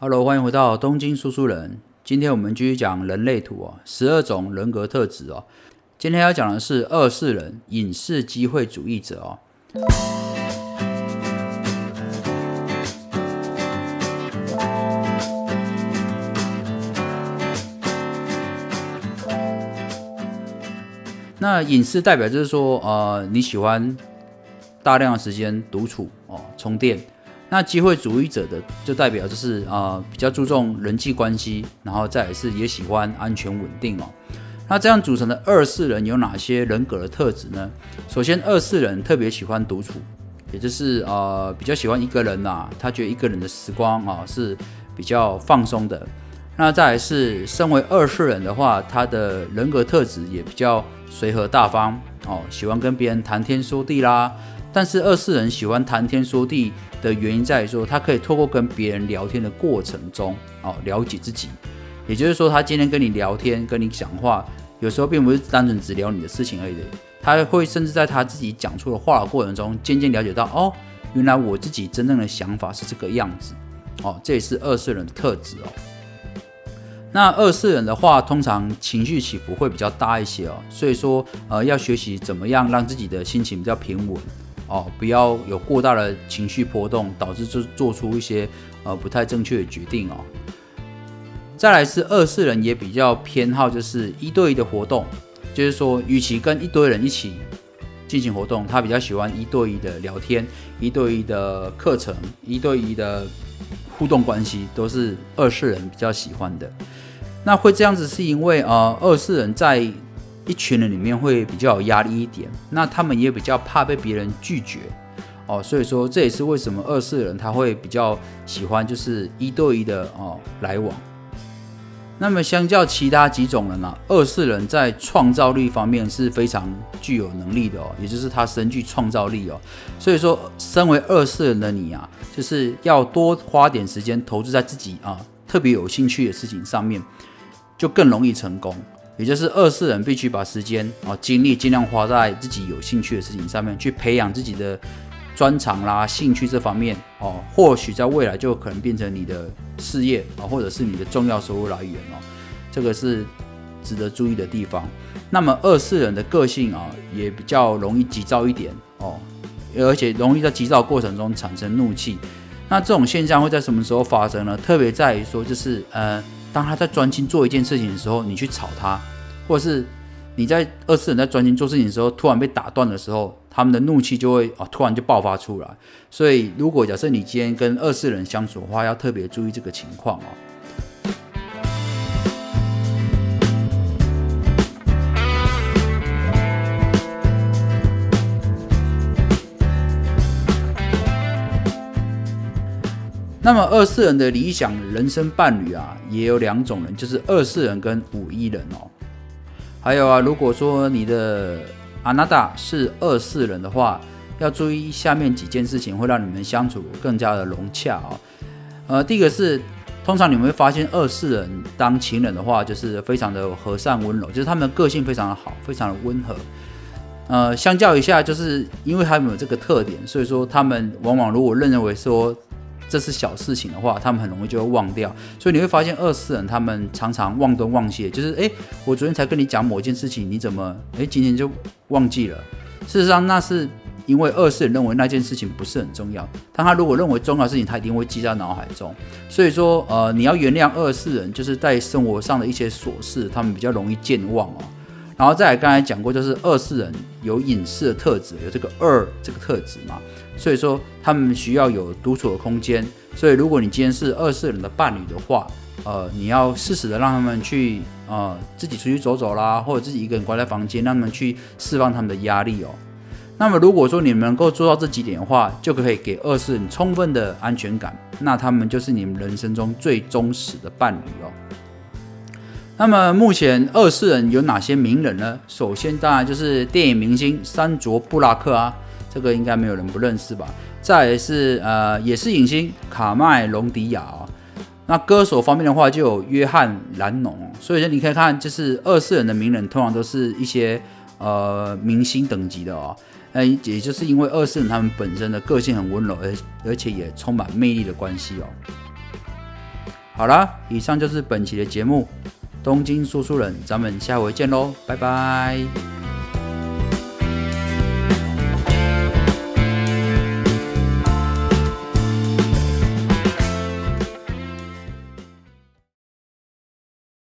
Hello，欢迎回到东京说书人。今天我们继续讲人类图哦，十二种人格特质哦。今天要讲的是二世人隐士机会主义者哦。那隐士代表就是说，呃，你喜欢大量的时间独处哦，充电。那机会主义者的就代表就是啊，比较注重人际关系，然后再来是也喜欢安全稳定哦。那这样组成的二世人有哪些人格的特质呢？首先，二世人特别喜欢独处，也就是呃比较喜欢一个人呐，他觉得一个人的时光啊是比较放松的。那再来是身为二世人的话，他的人格特质也比较随和大方哦，喜欢跟别人谈天说地啦。但是二世人喜欢谈天说地的原因在于说，他可以透过跟别人聊天的过程中哦，了解自己。也就是说，他今天跟你聊天、跟你讲话，有时候并不是单纯只聊你的事情而已。他会甚至在他自己讲出的话的过程中，渐渐了解到哦，原来我自己真正的想法是这个样子。哦，这也是二世人的特质哦。那二世人的话，通常情绪起伏会比较大一些哦，所以说呃，要学习怎么样让自己的心情比较平稳。哦，不要有过大的情绪波动，导致就做出一些呃不太正确的决定哦。再来是二世人也比较偏好就是一对一的活动，就是说，与其跟一堆人一起进行活动，他比较喜欢一对一的聊天、一对一的课程、一对一的互动关系，都是二世人比较喜欢的。那会这样子是因为呃，二世人在一群人里面会比较有压力一点，那他们也比较怕被别人拒绝哦，所以说这也是为什么二世人他会比较喜欢就是一对一的哦来往。那么相较其他几种人呢，二世人在创造力方面是非常具有能力的哦，也就是他深具创造力哦。所以说，身为二世人的你啊，就是要多花点时间投资在自己啊特别有兴趣的事情上面，就更容易成功。也就是二世人必须把时间啊精力尽量花在自己有兴趣的事情上面，去培养自己的专长啦、兴趣这方面哦，或许在未来就可能变成你的事业啊，或者是你的重要收入来源哦。这个是值得注意的地方。那么二世人的个性啊，也比较容易急躁一点哦，而且容易在急躁过程中产生怒气。那这种现象会在什么时候发生呢？特别在于说，就是呃。当他在专心做一件事情的时候，你去吵他，或者是你在二次人在专心做事情的时候，突然被打断的时候，他们的怒气就会啊突然就爆发出来。所以，如果假设你今天跟二次人相处的话，要特别注意这个情况哦。那么二世人的理想人生伴侣啊，也有两种人，就是二世人跟五一人哦。还有啊，如果说你的阿娜达是二世人的话，要注意下面几件事情，会让你们相处更加的融洽哦。呃，第一个是，通常你们会发现二世人当情人的话，就是非常的和善温柔，就是他们的个性非常的好，非常的温和。呃，相较一下，就是因为他们有这个特点，所以说他们往往如果认为说。这是小事情的话，他们很容易就会忘掉，所以你会发现二四人他们常常忘东忘西，就是哎，我昨天才跟你讲某件事情，你怎么哎今天就忘记了？事实上，那是因为二四人认为那件事情不是很重要，但他如果认为重要的事情，他一定会记在脑海中。所以说，呃，你要原谅二四人，就是在生活上的一些琐事，他们比较容易健忘哦。然后再来，刚才讲过，就是二世人有隐士的特质，有这个二这个特质嘛，所以说他们需要有独处的空间。所以如果你今天是二世人的伴侣的话，呃，你要适时的让他们去呃自己出去走走啦，或者自己一个人关在房间，让他们去释放他们的压力哦。那么如果说你们能够做到这几点的话，就可以给二世人充分的安全感，那他们就是你们人生中最忠实的伴侣哦。那么目前二世人有哪些名人呢？首先当然就是电影明星山卓布拉克啊，这个应该没有人不认识吧。再是呃也是影星卡麦隆迪亚啊。那歌手方面的话就有约翰兰农。所以说你可以看，就是二世人的名人通常都是一些呃明星等级的哦。那也就是因为二世人他们本身的个性很温柔，而而且也充满魅力的关系哦。好啦，以上就是本期的节目，东京说书人，咱们下回见喽，拜拜。